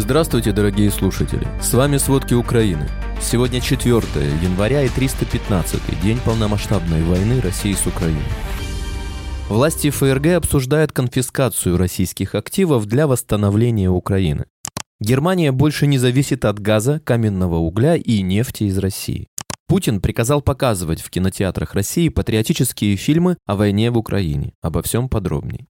Здравствуйте, дорогие слушатели! С вами «Сводки Украины». Сегодня 4 января и 315 день полномасштабной войны России с Украиной. Власти ФРГ обсуждают конфискацию российских активов для восстановления Украины. Германия больше не зависит от газа, каменного угля и нефти из России. Путин приказал показывать в кинотеатрах России патриотические фильмы о войне в Украине. Обо всем подробней.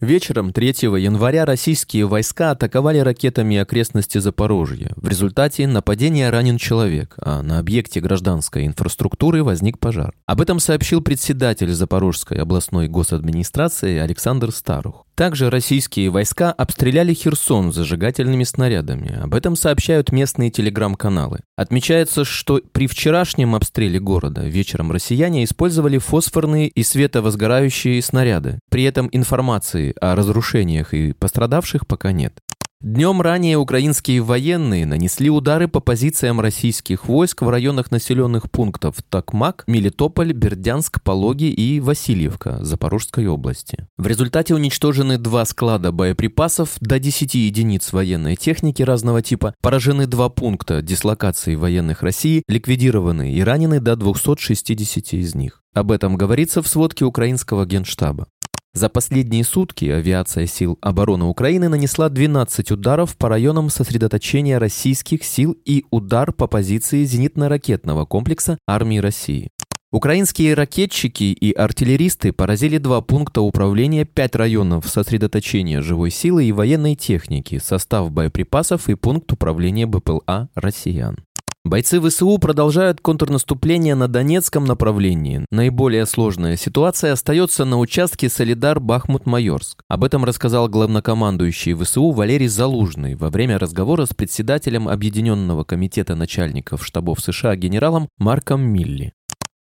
Вечером 3 января российские войска атаковали ракетами окрестности Запорожья. В результате нападения ранен человек, а на объекте гражданской инфраструктуры возник пожар. Об этом сообщил председатель Запорожской областной госадминистрации Александр Старух. Также российские войска обстреляли Херсон зажигательными снарядами. Об этом сообщают местные телеграм-каналы. Отмечается, что при вчерашнем обстреле города вечером россияне использовали фосфорные и световозгорающие снаряды. При этом информации о разрушениях и пострадавших пока нет. Днем ранее украинские военные нанесли удары по позициям российских войск в районах населенных пунктов Токмак, Мелитополь, Бердянск, Пологи и Васильевка Запорожской области. В результате уничтожены два склада боеприпасов, до 10 единиц военной техники разного типа, поражены два пункта дислокации военных России, ликвидированы и ранены до 260 из них. Об этом говорится в сводке украинского генштаба. За последние сутки авиация сил обороны Украины нанесла 12 ударов по районам сосредоточения российских сил и удар по позиции зенитно-ракетного комплекса армии России. Украинские ракетчики и артиллеристы поразили два пункта управления, пять районов сосредоточения живой силы и военной техники, состав боеприпасов и пункт управления БПЛА россиян. Бойцы ВСУ продолжают контрнаступление на Донецком направлении. Наиболее сложная ситуация остается на участке Солидар-Бахмут-Майорск. Об этом рассказал главнокомандующий ВСУ Валерий Залужный во время разговора с председателем Объединенного комитета начальников штабов США генералом Марком Милли.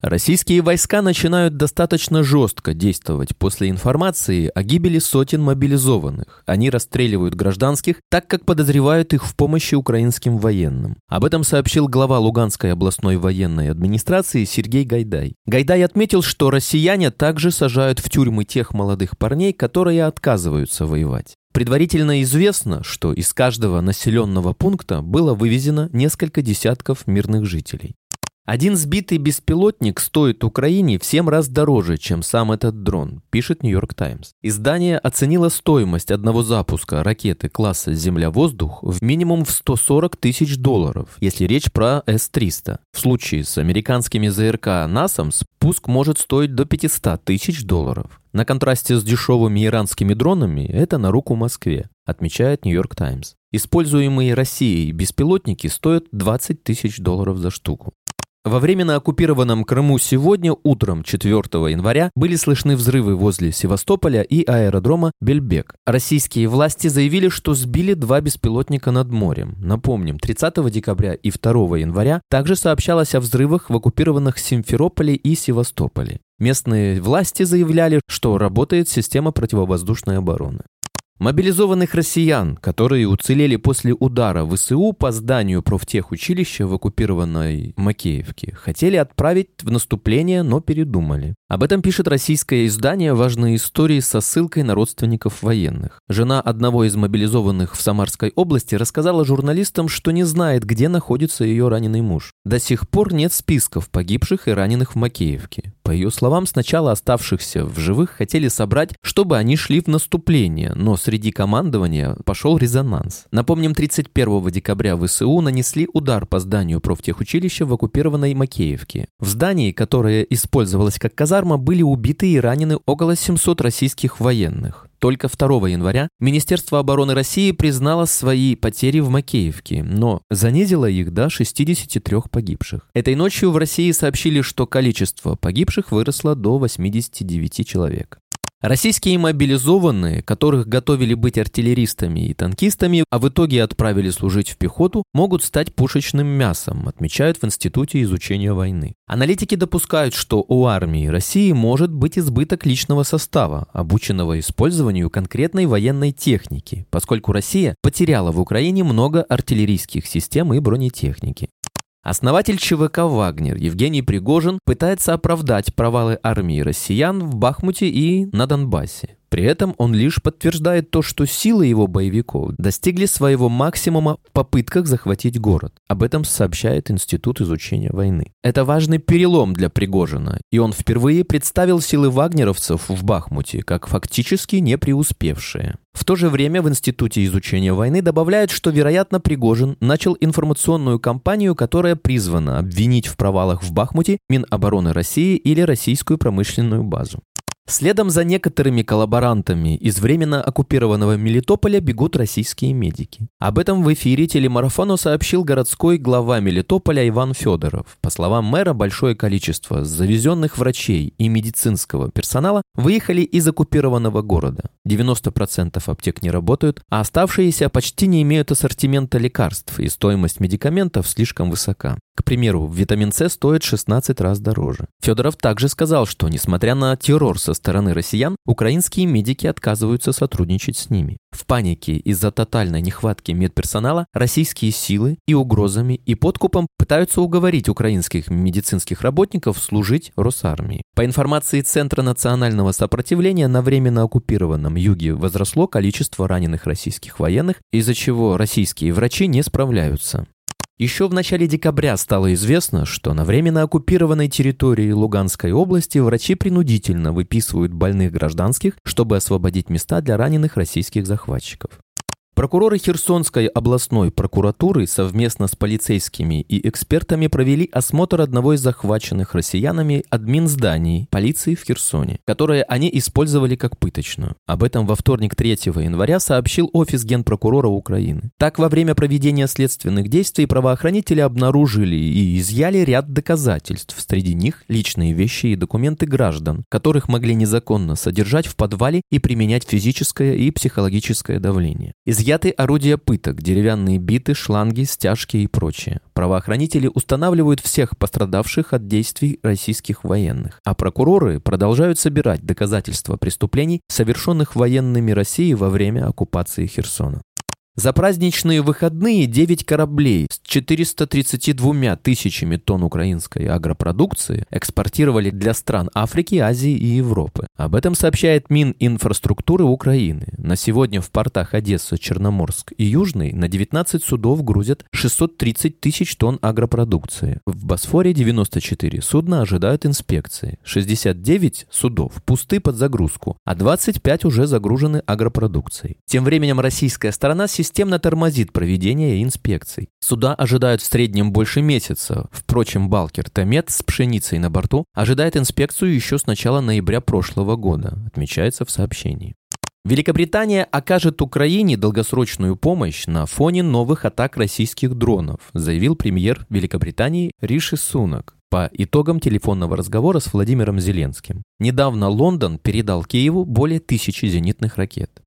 Российские войска начинают достаточно жестко действовать после информации о гибели сотен мобилизованных. Они расстреливают гражданских, так как подозревают их в помощи украинским военным. Об этом сообщил глава Луганской областной военной администрации Сергей Гайдай. Гайдай отметил, что россияне также сажают в тюрьмы тех молодых парней, которые отказываются воевать. Предварительно известно, что из каждого населенного пункта было вывезено несколько десятков мирных жителей. Один сбитый беспилотник стоит Украине в 7 раз дороже, чем сам этот дрон, пишет Нью-Йорк Таймс. Издание оценило стоимость одного запуска ракеты класса «Земля-воздух» в минимум в 140 тысяч долларов, если речь про С-300. В случае с американскими ЗРК «Насом» спуск может стоить до 500 тысяч долларов. На контрасте с дешевыми иранскими дронами это на руку Москве, отмечает Нью-Йорк Таймс. Используемые Россией беспилотники стоят 20 тысяч долларов за штуку. Во временно оккупированном Крыму сегодня утром 4 января были слышны взрывы возле Севастополя и аэродрома Бельбек. Российские власти заявили, что сбили два беспилотника над морем. Напомним, 30 декабря и 2 января также сообщалось о взрывах в оккупированных Симферополе и Севастополе. Местные власти заявляли, что работает система противовоздушной обороны. Мобилизованных россиян, которые уцелели после удара ВСУ по зданию профтехучилища в оккупированной Макеевке, хотели отправить в наступление, но передумали. Об этом пишет российское издание «Важные истории» со ссылкой на родственников военных. Жена одного из мобилизованных в Самарской области рассказала журналистам, что не знает, где находится ее раненый муж. До сих пор нет списков погибших и раненых в Макеевке. По ее словам, сначала оставшихся в живых хотели собрать, чтобы они шли в наступление, но среди командования пошел резонанс. Напомним, 31 декабря ВСУ нанесли удар по зданию профтехучилища в оккупированной Макеевке. В здании, которое использовалось как казарма, были убиты и ранены около 700 российских военных. Только 2 января Министерство обороны России признало свои потери в Макеевке, но занизило их до 63 погибших. Этой ночью в России сообщили, что количество погибших выросло до 89 человек. Российские мобилизованные, которых готовили быть артиллеристами и танкистами, а в итоге отправили служить в пехоту, могут стать пушечным мясом, отмечают в Институте изучения войны. Аналитики допускают, что у армии России может быть избыток личного состава, обученного использованию конкретной военной техники, поскольку Россия потеряла в Украине много артиллерийских систем и бронетехники. Основатель ЧВК «Вагнер» Евгений Пригожин пытается оправдать провалы армии россиян в Бахмуте и на Донбассе. При этом он лишь подтверждает то, что силы его боевиков достигли своего максимума в попытках захватить город. Об этом сообщает Институт изучения войны. Это важный перелом для Пригожина, и он впервые представил силы вагнеровцев в Бахмуте как фактически не преуспевшие. В то же время в Институте изучения войны добавляют, что, вероятно, Пригожин начал информационную кампанию, которая призвана обвинить в провалах в Бахмуте Минобороны России или российскую промышленную базу. Следом за некоторыми коллаборантами из временно оккупированного Мелитополя бегут российские медики. Об этом в эфире телемарафону сообщил городской глава Мелитополя Иван Федоров. По словам мэра, большое количество завезенных врачей и медицинского персонала выехали из оккупированного города. 90% аптек не работают, а оставшиеся почти не имеют ассортимента лекарств, и стоимость медикаментов слишком высока. К примеру, витамин С стоит 16 раз дороже. Федоров также сказал, что несмотря на террор со стороны россиян, украинские медики отказываются сотрудничать с ними. В панике из-за тотальной нехватки медперсонала российские силы и угрозами и подкупом пытаются уговорить украинских медицинских работников служить Росармии. По информации Центра национального сопротивления на временно оккупированном юге возросло количество раненых российских военных, из-за чего российские врачи не справляются. Еще в начале декабря стало известно, что на временно оккупированной территории Луганской области врачи принудительно выписывают больных гражданских, чтобы освободить места для раненых российских захватчиков. Прокуроры Херсонской областной прокуратуры совместно с полицейскими и экспертами провели осмотр одного из захваченных россиянами админ зданий полиции в Херсоне, которое они использовали как пыточную. Об этом во вторник 3 января сообщил офис генпрокурора Украины. Так, во время проведения следственных действий правоохранители обнаружили и изъяли ряд доказательств. Среди них личные вещи и документы граждан, которых могли незаконно содержать в подвале и применять физическое и психологическое давление. Изъяли Изъяты орудия пыток, деревянные биты, шланги, стяжки и прочее. Правоохранители устанавливают всех пострадавших от действий российских военных, а прокуроры продолжают собирать доказательства преступлений, совершенных военными России во время оккупации Херсона. За праздничные выходные 9 кораблей с 432 тысячами тонн украинской агропродукции экспортировали для стран Африки, Азии и Европы. Об этом сообщает Мининфраструктуры Украины. На сегодня в портах Одесса, Черноморск и Южный на 19 судов грузят 630 тысяч тонн агропродукции. В Босфоре 94 судна ожидают инспекции. 69 судов пусты под загрузку, а 25 уже загружены агропродукцией. Тем временем российская сторона систематически системно тормозит проведение инспекций. Суда ожидают в среднем больше месяца. Впрочем, Балкер Томет с пшеницей на борту ожидает инспекцию еще с начала ноября прошлого года, отмечается в сообщении. Великобритания окажет Украине долгосрочную помощь на фоне новых атак российских дронов, заявил премьер Великобритании Риши Сунак по итогам телефонного разговора с Владимиром Зеленским. Недавно Лондон передал Киеву более тысячи зенитных ракет.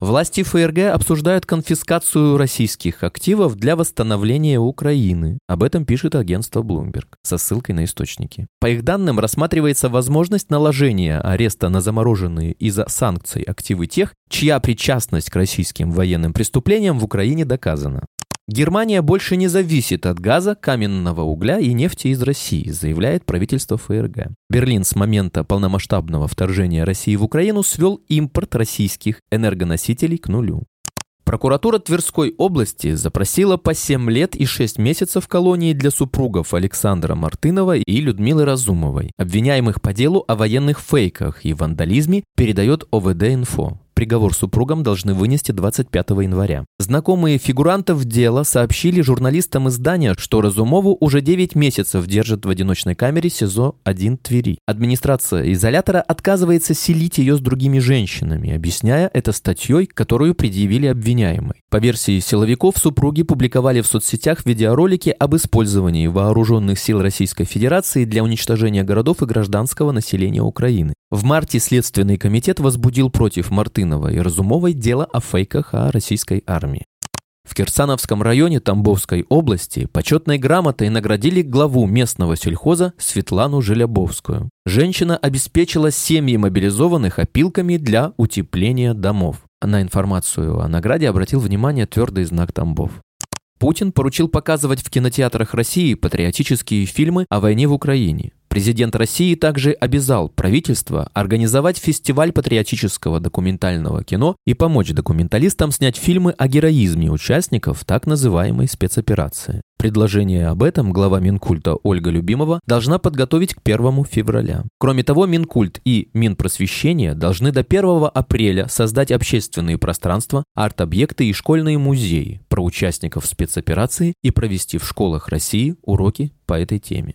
Власти ФРГ обсуждают конфискацию российских активов для восстановления Украины. Об этом пишет агентство Bloomberg со ссылкой на источники. По их данным, рассматривается возможность наложения ареста на замороженные из-за санкций активы тех, чья причастность к российским военным преступлениям в Украине доказана. Германия больше не зависит от газа, каменного угля и нефти из России, заявляет правительство ФРГ. Берлин с момента полномасштабного вторжения России в Украину свел импорт российских энергоносителей к нулю. Прокуратура Тверской области запросила по 7 лет и 6 месяцев колонии для супругов Александра Мартынова и Людмилы Разумовой, обвиняемых по делу о военных фейках и вандализме, передает ОВД-инфо. Приговор супругам должны вынести 25 января. Знакомые фигурантов дела сообщили журналистам издания, что Разумову уже 9 месяцев держат в одиночной камере СИЗО-1 Твери. Администрация изолятора отказывается селить ее с другими женщинами, объясняя это статьей, которую предъявили обвиняемой. По версии силовиков, супруги публиковали в соцсетях видеоролики об использовании вооруженных сил Российской Федерации для уничтожения городов и гражданского населения Украины. В марте Следственный комитет возбудил против Мартынова и Разумовой дело о фейках о российской армии. В Кирсановском районе Тамбовской области почетной грамотой наградили главу местного сельхоза Светлану Желябовскую. Женщина обеспечила семьи мобилизованных опилками для утепления домов. На информацию о награде обратил внимание твердый знак Тамбов. Путин поручил показывать в кинотеатрах России патриотические фильмы о войне в Украине. Президент России также обязал правительство организовать фестиваль патриотического документального кино и помочь документалистам снять фильмы о героизме участников так называемой спецоперации. Предложение об этом глава Минкульта Ольга Любимова должна подготовить к 1 февраля. Кроме того, Минкульт и Минпросвещение должны до 1 апреля создать общественные пространства, арт-объекты и школьные музеи про участников спецоперации и провести в школах России уроки по этой теме.